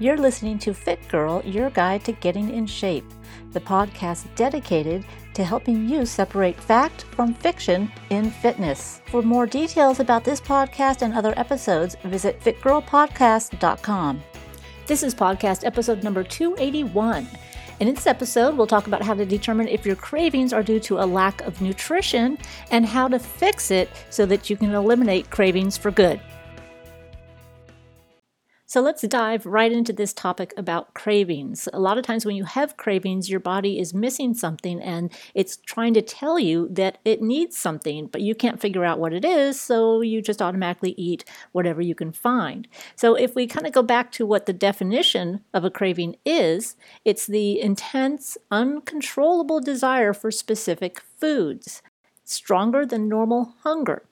You're listening to Fit Girl, your guide to getting in shape, the podcast dedicated to helping you separate fact from fiction in fitness. For more details about this podcast and other episodes, visit fitgirlpodcast.com. This is podcast episode number 281. In this episode, we'll talk about how to determine if your cravings are due to a lack of nutrition and how to fix it so that you can eliminate cravings for good. So let's dive right into this topic about cravings. A lot of times when you have cravings, your body is missing something and it's trying to tell you that it needs something, but you can't figure out what it is, so you just automatically eat whatever you can find. So if we kind of go back to what the definition of a craving is, it's the intense, uncontrollable desire for specific foods, stronger than normal hunger.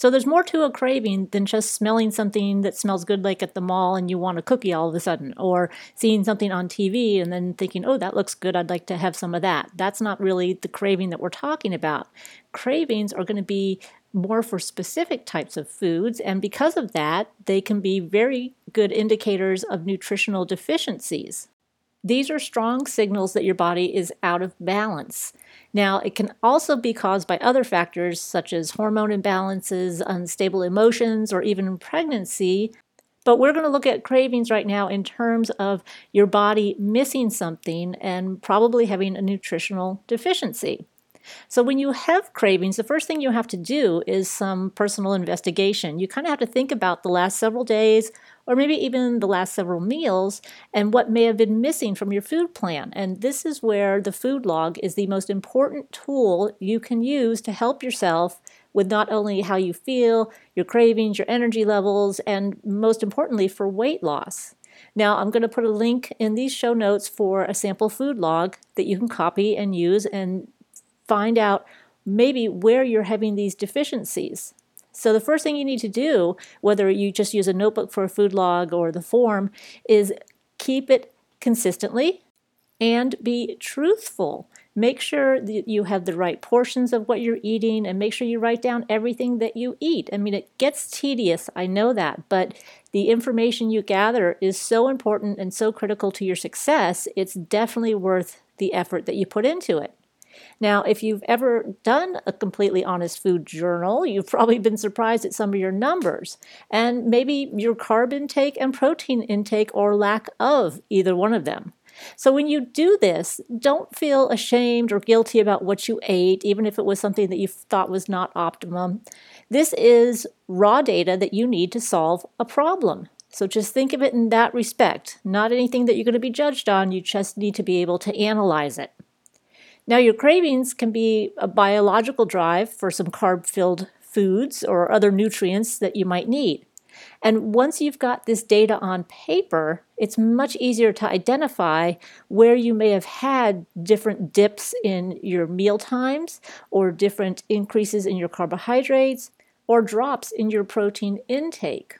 So there's more to a craving than just smelling something that smells good, like at the mall, and you want a cookie all of a sudden, or seeing something on TV and then thinking, oh, that looks good, I'd like to have some of that. That's not really the craving that we're talking about. Cravings are going to be more for specific types of foods, and because of that, they can be very good indicators of nutritional deficiencies. These are strong signals that your body is out of balance. Now, it can also be caused by other factors such as hormone imbalances, unstable emotions, or even pregnancy. But we're going to look at cravings right now in terms of your body missing something and probably having a nutritional deficiency. So, when you have cravings, the first thing you have to do is some personal investigation. You kind of have to think about the last several days or maybe even the last several meals, and what may have been missing from your food plan. And this is where the food log is the most important tool you can use to help yourself with not only how you feel, your cravings, your energy levels, and most importantly, for weight loss. Now, I'm going to put a link in these show notes for a sample food log that you can copy and use and find out maybe where you're having these deficiencies. So, the first thing you need to do, whether you just use a notebook for a food log or the form, is keep it consistently and be truthful. Make sure that you have the right portions of what you're eating and make sure you write down everything that you eat. I mean, it gets tedious, I know that, but the information you gather is so important and so critical to your success, it's definitely worth the effort that you put into it. Now, if you've ever done a completely honest food journal, you've probably been surprised at some of your numbers and maybe your carb intake and protein intake or lack of either one of them. So, when you do this, don't feel ashamed or guilty about what you ate, even if it was something that you thought was not optimum. This is raw data that you need to solve a problem. So, just think of it in that respect, not anything that you're going to be judged on. You just need to be able to analyze it. Now, your cravings can be a biological drive for some carb filled foods or other nutrients that you might need. And once you've got this data on paper, it's much easier to identify where you may have had different dips in your meal times or different increases in your carbohydrates or drops in your protein intake.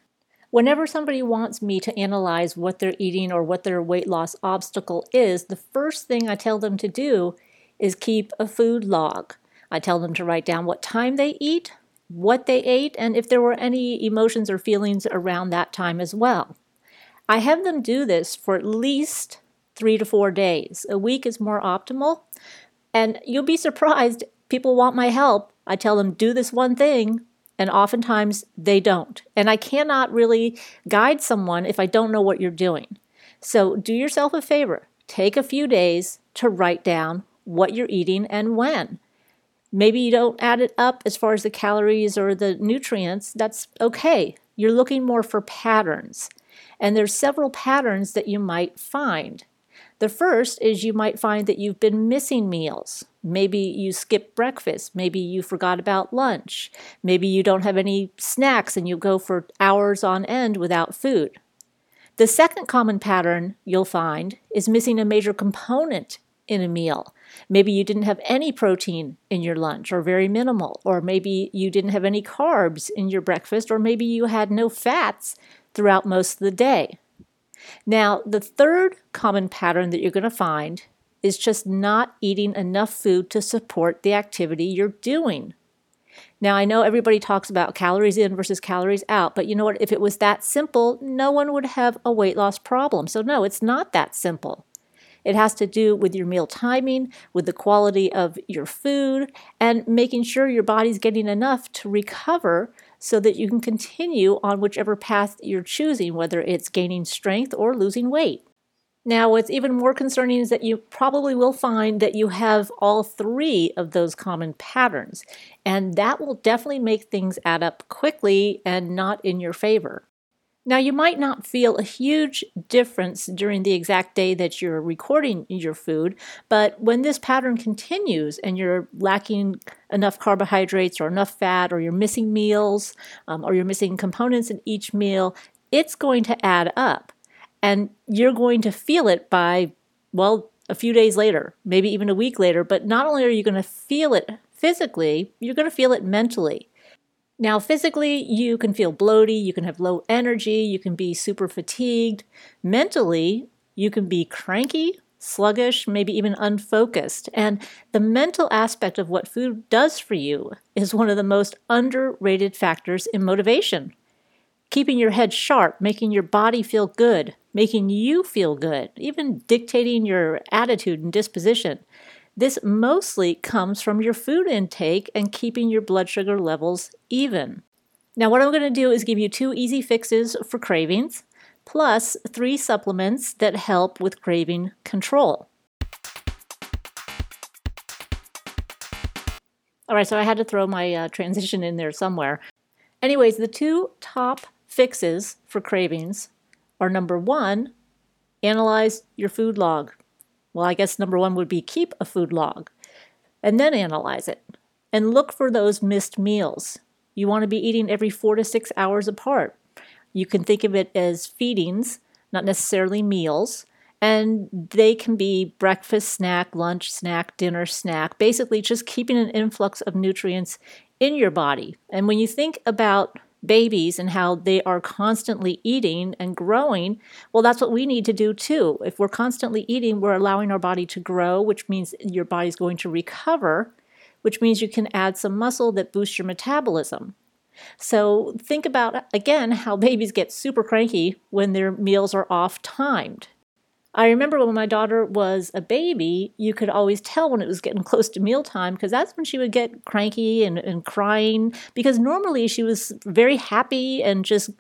Whenever somebody wants me to analyze what they're eating or what their weight loss obstacle is, the first thing I tell them to do is keep a food log. I tell them to write down what time they eat, what they ate, and if there were any emotions or feelings around that time as well. I have them do this for at least three to four days. A week is more optimal. And you'll be surprised, people want my help. I tell them, do this one thing, and oftentimes they don't. And I cannot really guide someone if I don't know what you're doing. So do yourself a favor, take a few days to write down what you're eating and when. Maybe you don't add it up as far as the calories or the nutrients. That's okay. You're looking more for patterns. And there's several patterns that you might find. The first is you might find that you've been missing meals. Maybe you skipped breakfast. Maybe you forgot about lunch. Maybe you don't have any snacks and you go for hours on end without food. The second common pattern you'll find is missing a major component in a meal. Maybe you didn't have any protein in your lunch or very minimal, or maybe you didn't have any carbs in your breakfast, or maybe you had no fats throughout most of the day. Now, the third common pattern that you're going to find is just not eating enough food to support the activity you're doing. Now, I know everybody talks about calories in versus calories out, but you know what? If it was that simple, no one would have a weight loss problem. So, no, it's not that simple. It has to do with your meal timing, with the quality of your food, and making sure your body's getting enough to recover so that you can continue on whichever path you're choosing, whether it's gaining strength or losing weight. Now, what's even more concerning is that you probably will find that you have all three of those common patterns, and that will definitely make things add up quickly and not in your favor. Now, you might not feel a huge difference during the exact day that you're recording your food, but when this pattern continues and you're lacking enough carbohydrates or enough fat, or you're missing meals, um, or you're missing components in each meal, it's going to add up. And you're going to feel it by, well, a few days later, maybe even a week later. But not only are you going to feel it physically, you're going to feel it mentally. Now, physically, you can feel bloaty, you can have low energy, you can be super fatigued. Mentally, you can be cranky, sluggish, maybe even unfocused. And the mental aspect of what food does for you is one of the most underrated factors in motivation. Keeping your head sharp, making your body feel good, making you feel good, even dictating your attitude and disposition. This mostly comes from your food intake and keeping your blood sugar levels even. Now, what I'm going to do is give you two easy fixes for cravings, plus three supplements that help with craving control. All right, so I had to throw my uh, transition in there somewhere. Anyways, the two top fixes for cravings are number one, analyze your food log. Well, I guess number one would be keep a food log and then analyze it and look for those missed meals. You want to be eating every four to six hours apart. You can think of it as feedings, not necessarily meals. And they can be breakfast, snack, lunch, snack, dinner, snack, basically just keeping an influx of nutrients in your body. And when you think about babies and how they are constantly eating and growing, well, that's what we need to do too. If we're constantly eating, we're allowing our body to grow, which means your body's going to recover, which means you can add some muscle that boosts your metabolism. So think about again how babies get super cranky when their meals are off timed. I remember when my daughter was a baby, you could always tell when it was getting close to mealtime because that's when she would get cranky and, and crying because normally she was very happy and just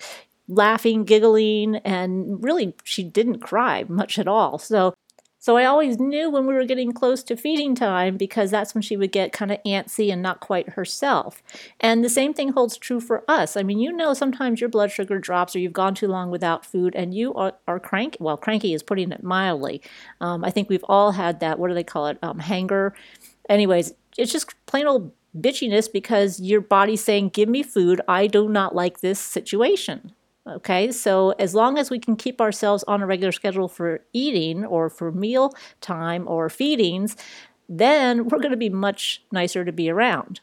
laughing, giggling, and really she didn't cry much at all. So so I always knew when we were getting close to feeding time because that's when she would get kind of antsy and not quite herself. And the same thing holds true for us. I mean, you know, sometimes your blood sugar drops or you've gone too long without food and you are, are cranky. Well, cranky is putting it mildly. Um, I think we've all had that, what do they call it? Um, hanger. Anyways, it's just plain old bitchiness because your body's saying, Give me food. I do not like this situation. Okay, so as long as we can keep ourselves on a regular schedule for eating or for meal time or feedings, then we're going to be much nicer to be around.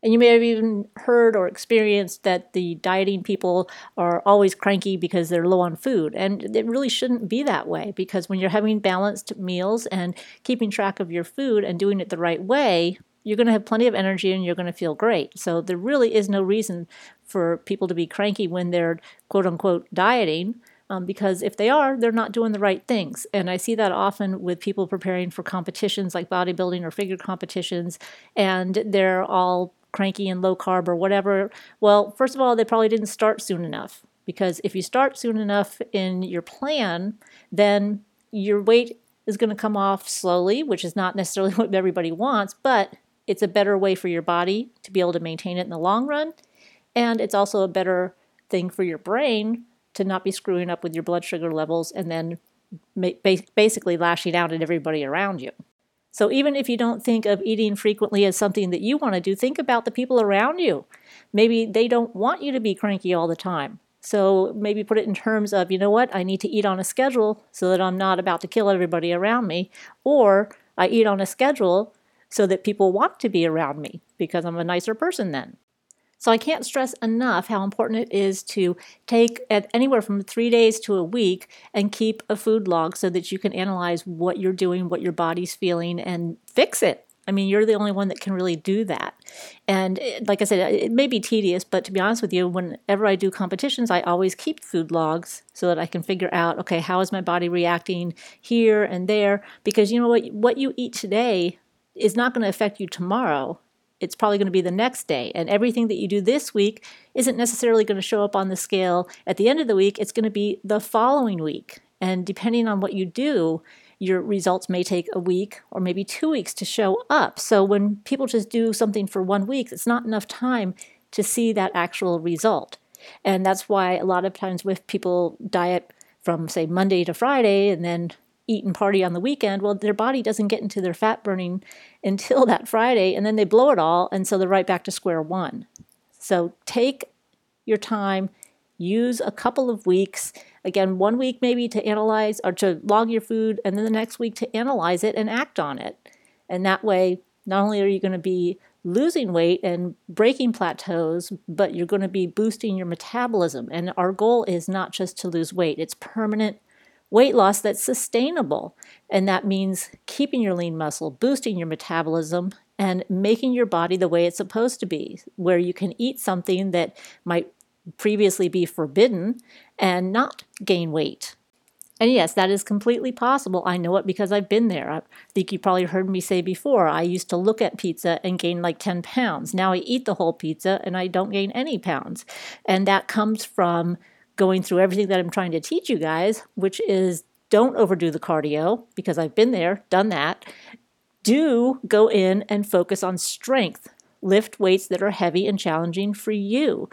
And you may have even heard or experienced that the dieting people are always cranky because they're low on food. And it really shouldn't be that way because when you're having balanced meals and keeping track of your food and doing it the right way, you're going to have plenty of energy and you're going to feel great. So there really is no reason for people to be cranky when they're quote unquote dieting. Um, because if they are, they're not doing the right things. And I see that often with people preparing for competitions like bodybuilding or figure competitions, and they're all cranky and low carb or whatever. Well, first of all, they probably didn't start soon enough. Because if you start soon enough in your plan, then your weight is going to come off slowly, which is not necessarily what everybody wants, but it's a better way for your body to be able to maintain it in the long run. And it's also a better thing for your brain to not be screwing up with your blood sugar levels and then basically lashing out at everybody around you. So, even if you don't think of eating frequently as something that you want to do, think about the people around you. Maybe they don't want you to be cranky all the time. So, maybe put it in terms of, you know what, I need to eat on a schedule so that I'm not about to kill everybody around me. Or I eat on a schedule so that people want to be around me because I'm a nicer person then. So I can't stress enough how important it is to take anywhere from three days to a week and keep a food log so that you can analyze what you're doing, what your body's feeling, and fix it. I mean, you're the only one that can really do that. And eh, like I said, eh, it may be tedious, but to be honest with you, whenever I do competitions, I always keep food logs so that I can figure out, okay, how is my body reacting here and there? Because you know what, what you eat today is not going to affect you tomorrow. It's probably going to be the next day. And everything that you do this week isn't necessarily going to show up on the scale at the end of the week. It's going to be the following week. And depending on what you do, your results may take a week or maybe two weeks to show up. So when people just do something for one week, it's not enough time to see that actual result. And that's why a lot of times with people diet from say Monday to Friday and then eat and party on the weekend, well, their body doesn't get into their fat burning until that Friday, and then they blow it all, and so they're right back to square one. So take your time, use a couple of weeks Again, one week maybe to analyze or to log your food, and then the next week to analyze it and act on it. And that way, not only are you going to be losing weight and breaking plateaus, but you're going to be boosting your metabolism. And our goal is not just to lose weight, it's permanent weight loss that's sustainable. And that means keeping your lean muscle, boosting your metabolism, and making your body the way it's supposed to be, where you can eat something that might previously be forbidden and not gain weight. And yes, that is completely possible. I know it because I've been there. I think you probably heard me say before, I used to look at pizza and gain like 10 pounds. Now I eat the whole pizza and I don't gain any pounds. And that comes from going through everything that I'm trying to teach you guys, which is don't overdo the cardio because I've been there, done that. Do go in and focus on strength. Lift weights that are heavy and challenging for you.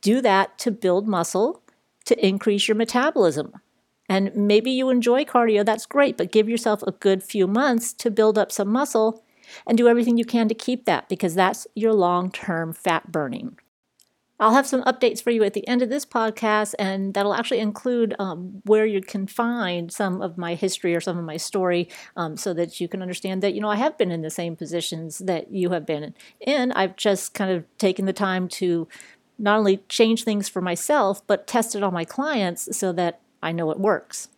Do that to build muscle, to increase your metabolism. And maybe you enjoy cardio, that's great, but give yourself a good few months to build up some muscle and do everything you can to keep that because that's your long term fat burning. I'll have some updates for you at the end of this podcast, and that'll actually include um, where you can find some of my history or some of my story um, so that you can understand that, you know, I have been in the same positions that you have been in. I've just kind of taken the time to not only change things for myself, but test it on my clients so that I know it works.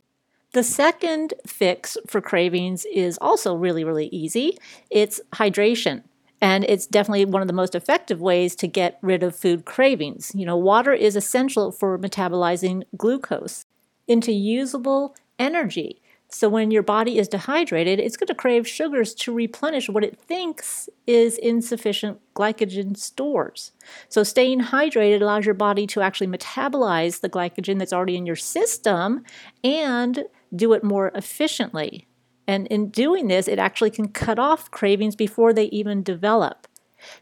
The second fix for cravings is also really, really easy it's hydration. And it's definitely one of the most effective ways to get rid of food cravings. You know, water is essential for metabolizing glucose into usable energy. So when your body is dehydrated, it's going to crave sugars to replenish what it thinks is insufficient glycogen stores. So staying hydrated allows your body to actually metabolize the glycogen that's already in your system and do it more efficiently. And in doing this, it actually can cut off cravings before they even develop.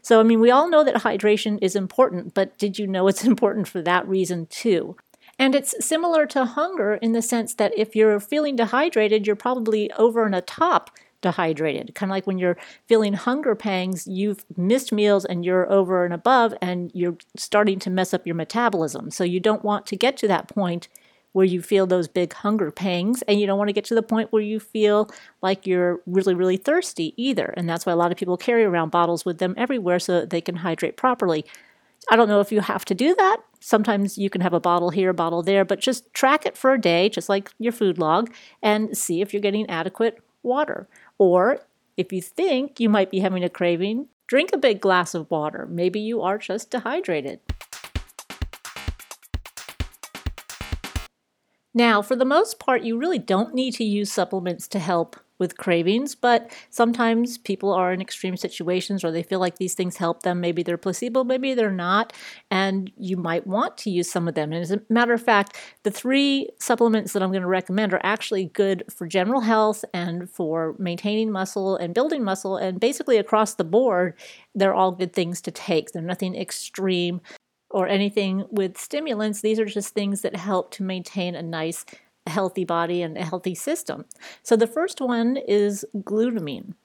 So, I mean, we all know that hydration is important, but did you know it's important for that reason too? And it's similar to hunger in the sense that if you're feeling dehydrated, you're probably over and atop dehydrated. Kind of like when you're feeling hunger pangs, you've missed meals and you're over and above, and you're starting to mess up your metabolism. So you don't want to get to that point where you feel those big hunger pangs, and you don't want to get to the point where you feel like you're really, really thirsty either. And that's why a lot of people carry around bottles with them everywhere so that they can hydrate properly. I don't know if you have to do that. Sometimes you can have a bottle here, a bottle there, but just track it for a day, just like your food log, and see if you're getting adequate water. Or if you think you might be having a craving, drink a big glass of water. Maybe you are just dehydrated. Now, for the most part, you really don't need to use supplements to help with cravings, but sometimes people are in extreme situations or they feel like these things help them. Maybe they're placebo, maybe they're not, and you might want to use some of them. And as a matter of fact, the three supplements that I'm going to recommend are actually good for general health and for maintaining muscle and building muscle, and basically across the board, they're all good things to take. They're nothing extreme or anything with stimulants. These are just things that help to maintain a nice healthy body and a healthy system. So the first one is glutamine.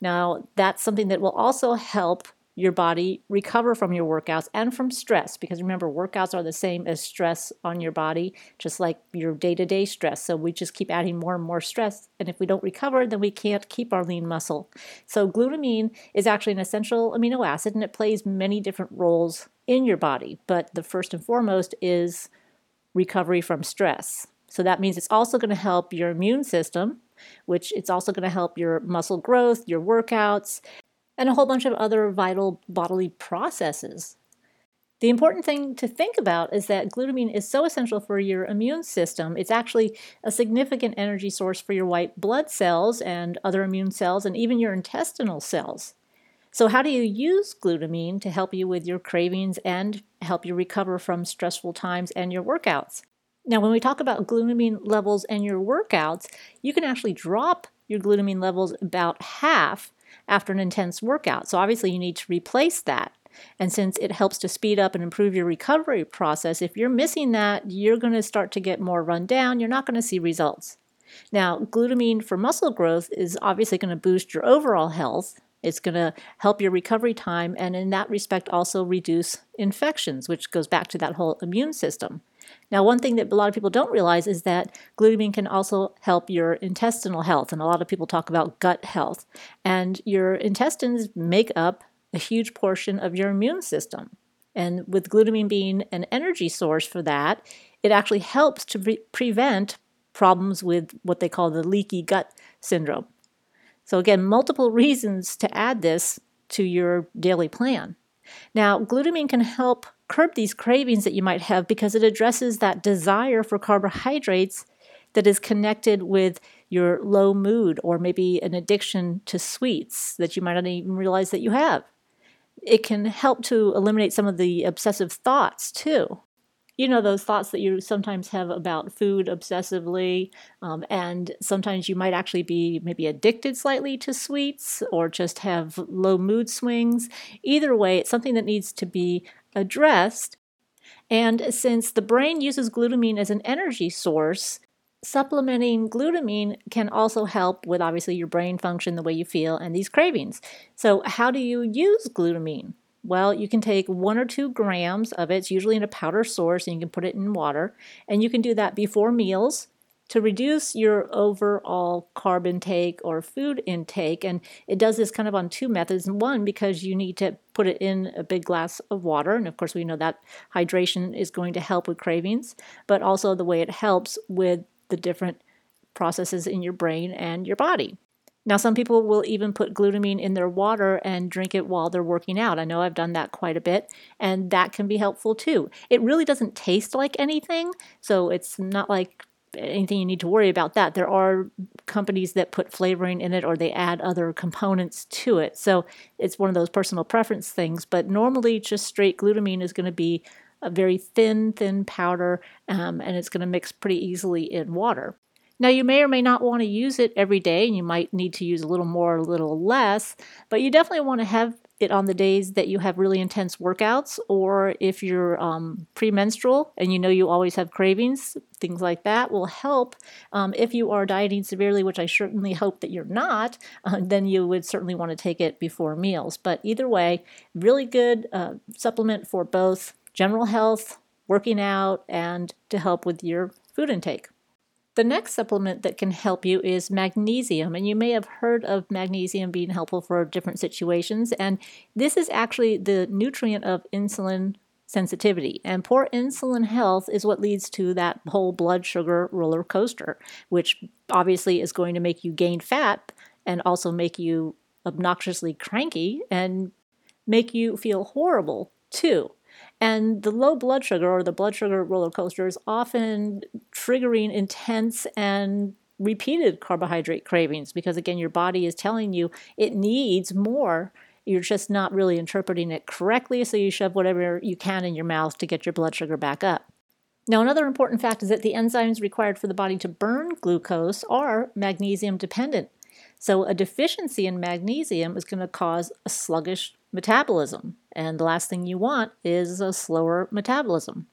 Now, that's something that will also help your body recover from your workouts and from stress because remember workouts are the same as stress on your body just like your day-to-day stress so we just keep adding more and more stress and if we don't recover then we can't keep our lean muscle so glutamine is actually an essential amino acid and it plays many different roles in your body but the first and foremost is recovery from stress so that means it's also going to help your immune system, which it's also going to help your muscle growth, your workouts. and a whole bunch of other vital bodily processes. The important thing to think about is that glutamine is so essential for your immune system. It's actually a significant energy source for your white blood cells and other immune cells, and even your intestinal cells. So, how do you use glutamine to help you with your cravings and help you recover from stressful times and your workouts? Now, when we talk about glutamine levels and your workouts, you can actually drop your glutamine levels about half after an intense workout. So, obviously, you need to replace that. And since it helps to speed up and improve your recovery process, if you're missing that, you're going to start to get more run down. You're not going to see results. Now, glutamine for muscle growth is obviously going to boost your overall health. It's going to help your recovery time, and in that respect, also reduce infections, which goes back to that whole immune system. Now, one thing that a lot of people don't realize is that glutamine can also help your intestinal health, and a lot of people talk about gut health. And your intestines make up a huge portion of your immune system. And with glutamine being an energy source for that, it actually helps to pre- prevent problems with what they call the leaky gut syndrome. So, again, multiple reasons to add this to your daily plan. Now, glutamine can help curb these cravings that you might have because it addresses that desire for carbohydrates that is connected with your low mood or maybe an addiction to sweets that you might not even realize that you have it can help to eliminate some of the obsessive thoughts too. You know, those thoughts that you sometimes have about food obsessively, um, and sometimes you might actually be maybe addicted slightly to sweets or just have low mood swings. Either way, it's something that needs to be addressed. And since the brain uses glutamine as an energy source, supplementing glutamine can also help with obviously your brain function, the way you feel, and these cravings. So, how do you use glutamine? Well, you can take one or two grams of it, it's usually in a powder source, and you can put it in water. And you can do that before meals to reduce your overall carb intake or food intake. And it does this kind of on two methods. One, because you need to put it in a big glass of water. And of course, we know that hydration is going to help with cravings, but also the way it helps with the different processes in your brain and your body. Now, some people will even put glutamine in their water and drink it while they're working out. I know I've done that quite a bit, and that can be helpful too. It really doesn't taste like anything, so it's not like anything you need to worry about that. There are companies that put flavoring in it or they add other components to it. So it's one of those personal preference things, but normally just straight glutamine is going to be a very thin, thin powder, um, and it's going to mix pretty easily in water. Now, you may or may not want to use it every day, and you might need to use a little more, or a little less, but you definitely want to have it on the days that you have really intense workouts, or if you're um, premenstrual and you know you always have cravings, things like that will help. Um, if you are dieting severely, which I certainly hope that you're not, uh, then you would certainly want to take it before meals. But either way, really good uh, supplement for both general health, working out, and to help with your food intake. The next supplement that can help you is magnesium, and you may have heard of magnesium being helpful for different situations. And this is actually the nutrient of insulin sensitivity. And poor insulin health is what leads to that whole blood sugar roller coaster, which obviously is going to make you gain fat and also make you obnoxiously cranky and make you feel horrible too. And the low blood sugar or the blood sugar roller coaster is often triggering intense and repeated carbohydrate cravings because, again, your body is telling you it needs more. You're just not really interpreting it correctly, so you shove whatever you can in your mouth to get your blood sugar back up. Now, another important fact is that the enzymes required for the body to burn glucose are magnesium dependent. So, a deficiency in magnesium is going to cause a sluggish metabolism. And the last thing you want is a slower metabolism.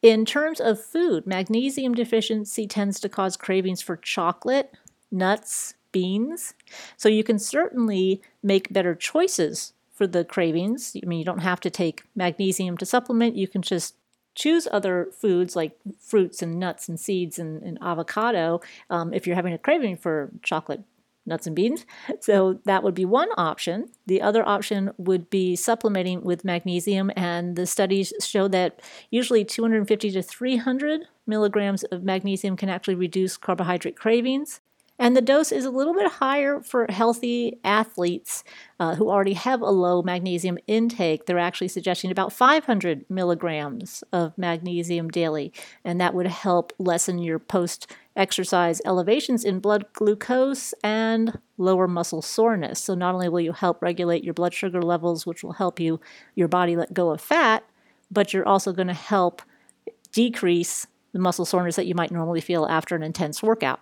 In terms of food, magnesium deficiency tends to cause cravings for chocolate, nuts, beans. So you can certainly make better choices for the cravings. I mean, you don't have to take magnesium to supplement, you can just choose other foods like fruits and nuts and seeds and, and avocado um, if you're having a craving for chocolate nuts and beans. So that would be one option. The other option would be supplementing with magnesium, and the studies show that usually 250 to 300 milligrams of magnesium can actually reduce carbohydrate cravings. And the dose is a little bit higher for healthy athletes uh, who already have a low magnesium intake. They're actually suggesting about 500 milligrams of magnesium daily, and that would help lessen your post exercise elevations in blood glucose and lower muscle soreness. So, not only will you help regulate your blood sugar levels, which will help you your body let go of fat, but you're also going to help decrease the muscle soreness that you might normally feel after an intense workout.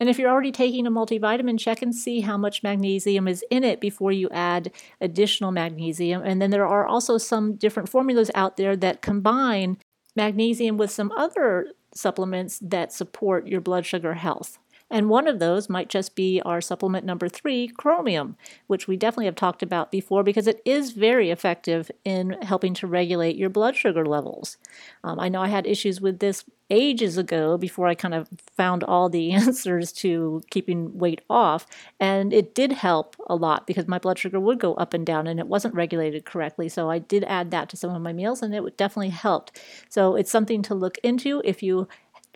And if you're already taking a multivitamin, check and see how much magnesium is in it before you add additional magnesium. And then there are also some different formulas out there that combine magnesium with some other supplements that support your blood sugar health. And one of those might just be our supplement number three, chromium, which we definitely have talked about before because it is very effective in helping to regulate your blood sugar levels. Um, I know I had issues with this ages ago before I kind of found all the answers to keeping weight off. And it did help a lot because my blood sugar would go up and down and it wasn't regulated correctly. So I did add that to some of my meals and it definitely helped. So it's something to look into if you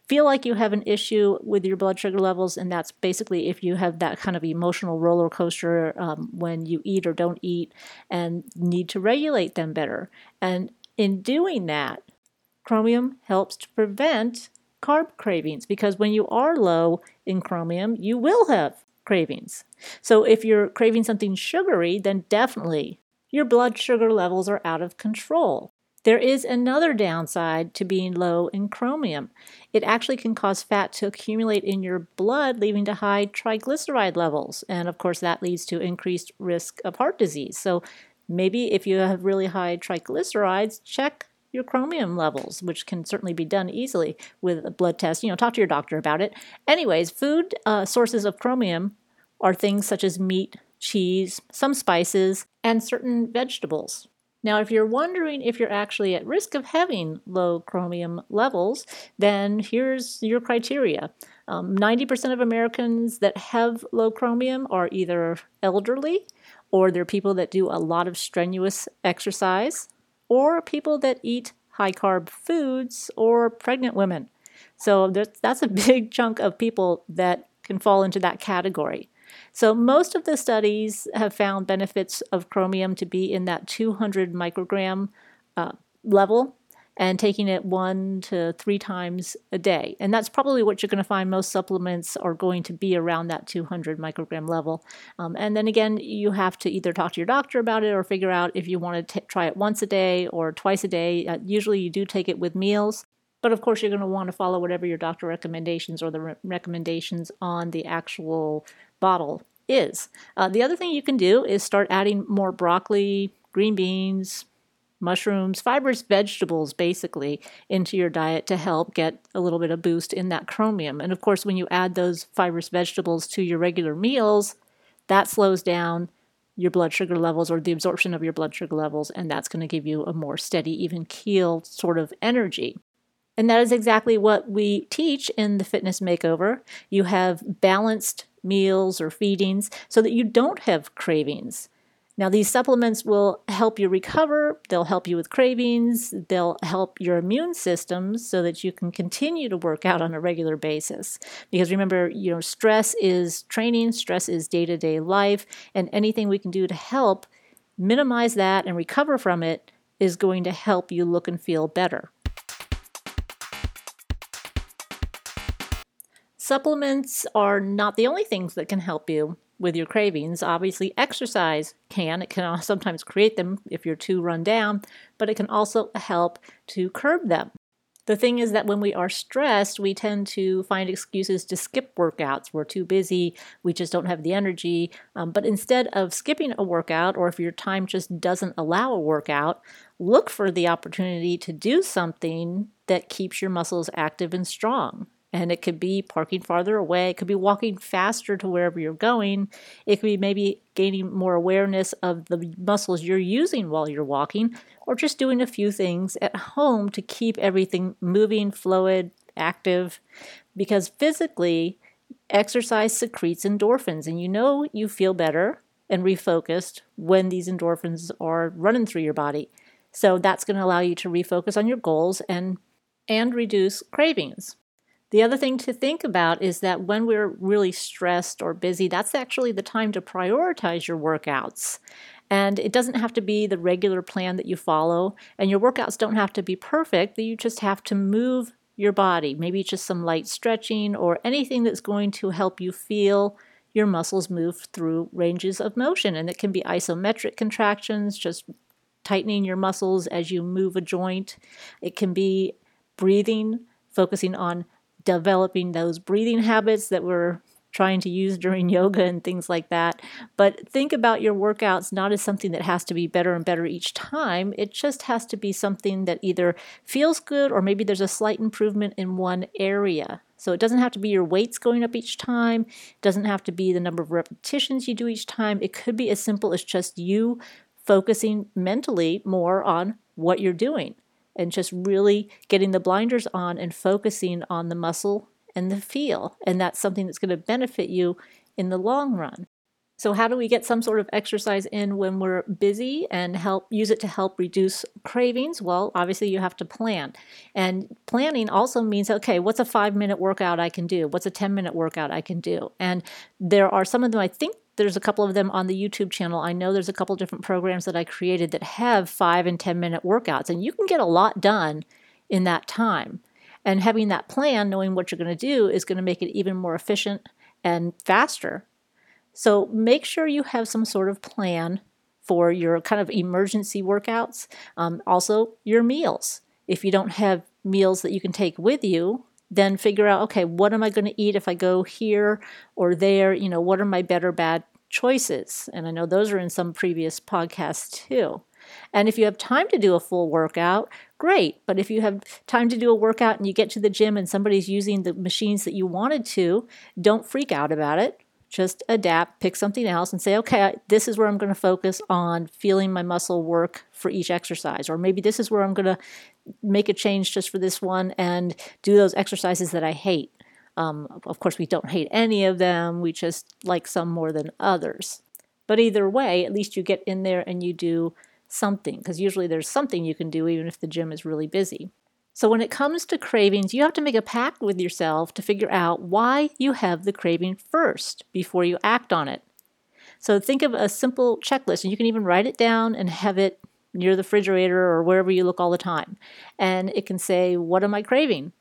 feel like you have an issue with your blood sugar levels, and that's basically if you have that kind of emotional roller coaster um, when you eat or don't eat and need to regulate them better. And in doing that, chromium helps to prevent carb cravings because when you are low in chromium, you will have cravings. So if you're craving something sugary, then definitely your blood sugar levels are out of control. There is another downside to being low in chromium. It actually can cause fat to accumulate in your blood, leading to high triglyceride levels. And of course, that leads to increased risk of heart disease. So maybe if you have really high triglycerides, check your chromium levels, which can certainly be done easily with a blood test. You know, talk to your doctor about it. Anyways, food uh, sources of chromium are things such as meat, cheese, some spices, and certain vegetables. Now, if you're wondering if you're actually at risk of having low chromium levels, then here's your criteria. Um, 90% of Americans that have low chromium are either elderly, or they're people that do a lot of strenuous exercise, or people that eat high carb foods, or pregnant women. So that's a big chunk of people that can fall into that category. So, most of the studies have found benefits of chromium to be in that 200 microgram uh, level and taking it one to three times a day. And that's probably what you're going to find most supplements are going to be around that 200 microgram level. Um, and then again, you have to either talk to your doctor about it or figure out if you want to t- try it once a day or twice a day. Uh, usually, you do take it with meals. But of course, you're going to want to follow whatever your doctor recommendations or the re- recommendations on the actual bottle is. Uh, the other thing you can do is start adding more broccoli, green beans, mushrooms, fibrous vegetables basically into your diet to help get a little bit of boost in that chromium. And of course, when you add those fibrous vegetables to your regular meals, that slows down your blood sugar levels or the absorption of your blood sugar levels, and that's going to give you a more steady, even keel sort of energy. And that is exactly what we teach in the fitness makeover. You have balanced meals or feedings so that you don't have cravings. Now, these supplements will help you recover, they'll help you with cravings, they'll help your immune system so that you can continue to work out on a regular basis. Because remember, you know, stress is training, stress is day to day life, and anything we can do to help minimize that and recover from it is going to help you look and feel better. Supplements are not the only things that can help you with your cravings. Obviously, exercise can. It can sometimes create them if you're too run down, but it can also help to curb them. The thing is that when we are stressed, we tend to find excuses to skip workouts. We're too busy, we just don't have the energy. Um, but instead of skipping a workout, or if your time just doesn't allow a workout, look for the opportunity to do something that keeps your muscles active and strong. And it could be parking farther away. It could be walking faster to wherever you're going. It could be maybe gaining more awareness of the muscles you're using while you're walking, or just doing a few things at home to keep everything moving, fluid, active. Because physically, exercise secretes endorphins, and you know you feel better and refocused when these endorphins are running through your body. So that's going to allow you to refocus on your goals and and reduce cravings. The other thing to think about is that when we're really stressed or busy, that's actually the time to prioritize your workouts. And it doesn't have to be the regular plan that you follow, and your workouts don't have to be perfect. You just have to move your body, maybe just some light stretching or anything that's going to help you feel your muscles move through ranges of motion. And it can be isometric contractions, just tightening your muscles as you move a joint. It can be breathing, focusing on developing those breathing habits that we're trying to use during yoga and things like that. But think about your workouts not as something that has to be better and better each time. It just has to be something that either feels good or maybe there's a slight improvement in one area. So it doesn't have to be your weights going up each time, it doesn't have to be the number of repetitions you do each time. It could be as simple as just you focusing mentally more on what you're doing and just really getting the blinders on and focusing on the muscle and the feel. And that's something that's going to benefit you in the long run. So, how do we get some sort of exercise in when we're busy and help use it to help reduce cravings? Well, obviously, you have to plan. And planning also means okay, what's a five minute workout I can do? What's a 10 minute workout I can do? And there are some of them, I think there's a couple of them on the YouTube channel. I know there's a couple different programs that I created that have five and 10 minute workouts, and you can get a lot done in that time. And having that plan, knowing what you're going to do, is going to make it even more efficient and faster. So make sure you have some sort of plan for your kind of emergency workouts. Um, also, your meals. If you don't have meals that you can take with you, then figure out okay, what am I going to eat if I go here or there? You know, what are my better bad choices? And I know those are in some previous podcasts too. And if you have time to do a full workout, great. But if you have time to do a workout and you get to the gym and somebody's using the machines that you wanted to, don't freak out about it. Just adapt, pick something else, and say, okay, this is where I'm going to focus on feeling my muscle work for each exercise. Or maybe this is where I'm going to make a change just for this one and do those exercises that I hate. Um, of course, we don't hate any of them, we just like some more than others. But either way, at least you get in there and you do something, because usually there's something you can do even if the gym is really busy. So, when it comes to cravings, you have to make a pact with yourself to figure out why you have the craving first before you act on it. So, think of a simple checklist, and you can even write it down and have it near the refrigerator or wherever you look all the time. And it can say, What am I craving?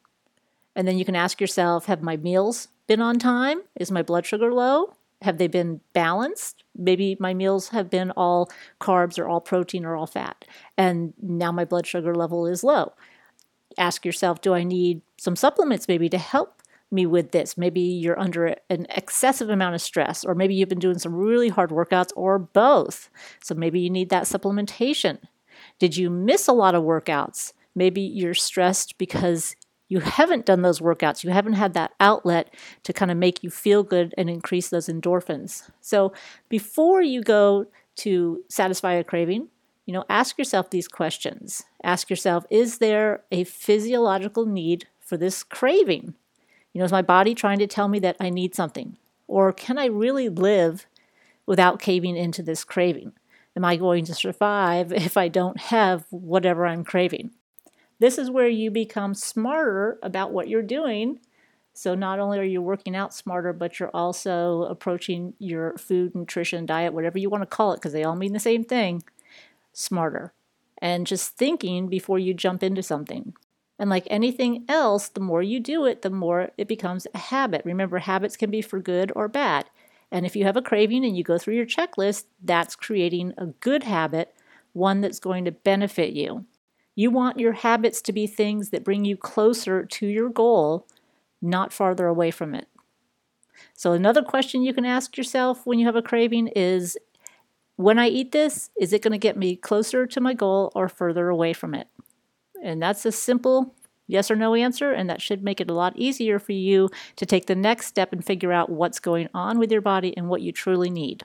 And then you can ask yourself, Have my meals been on time? Is my blood sugar low? Have they been balanced? Maybe my meals have been all carbs or all protein or all fat, and now my blood sugar level is low. Ask yourself, do I need some supplements maybe to help me with this? Maybe you're under an excessive amount of stress, or maybe you've been doing some really hard workouts, or both. So maybe you need that supplementation. Did you miss a lot of workouts? Maybe you're stressed because you haven't done those workouts, you haven't had that outlet to kind of make you feel good and increase those endorphins. So before you go to satisfy a craving, you know, ask yourself these questions. Ask yourself, is there a physiological need for this craving? You know, is my body trying to tell me that I need something? Or can I really live without caving into this craving? Am I going to survive if I don't have whatever I'm craving? This is where you become smarter about what you're doing. So, not only are you working out smarter, but you're also approaching your food, nutrition, diet, whatever you want to call it, because they all mean the same thing, smarter. And just thinking before you jump into something. And like anything else, the more you do it, the more it becomes a habit. Remember, habits can be for good or bad. And if you have a craving and you go through your checklist, that's creating a good habit, one that's going to benefit you. You want your habits to be things that bring you closer to your goal, not farther away from it. So, another question you can ask yourself when you have a craving is when I eat this, is it going to get me closer to my goal or further away from it? And that's a simple yes or no answer, and that should make it a lot easier for you to take the next step and figure out what's going on with your body and what you truly need.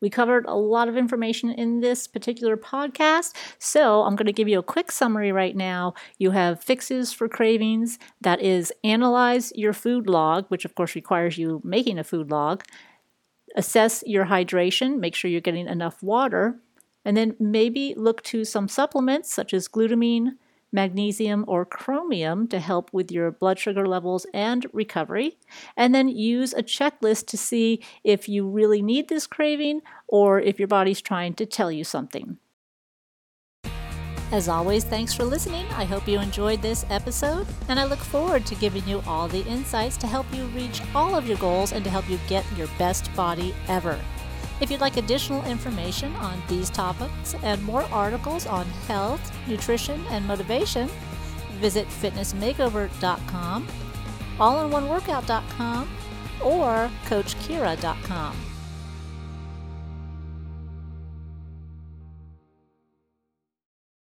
We covered a lot of information in this particular podcast, so I'm going to give you a quick summary right now. You have fixes for cravings that is, analyze your food log, which of course requires you making a food log, assess your hydration, make sure you're getting enough water, and then maybe look to some supplements such as glutamine, magnesium, or chromium to help with your blood sugar levels and recovery. And then use a checklist to see if you really need this craving or if your body's trying to tell you something. As always, thanks for listening. I hope you enjoyed this episode, and I look forward to giving you all the insights to help you reach all of your goals and to help you get your best body ever. If you'd like additional information on these topics and more articles on health, nutrition, and motivation, visit fitnessmakeover.com, allinOneWorkout.com, or CoachKira.com.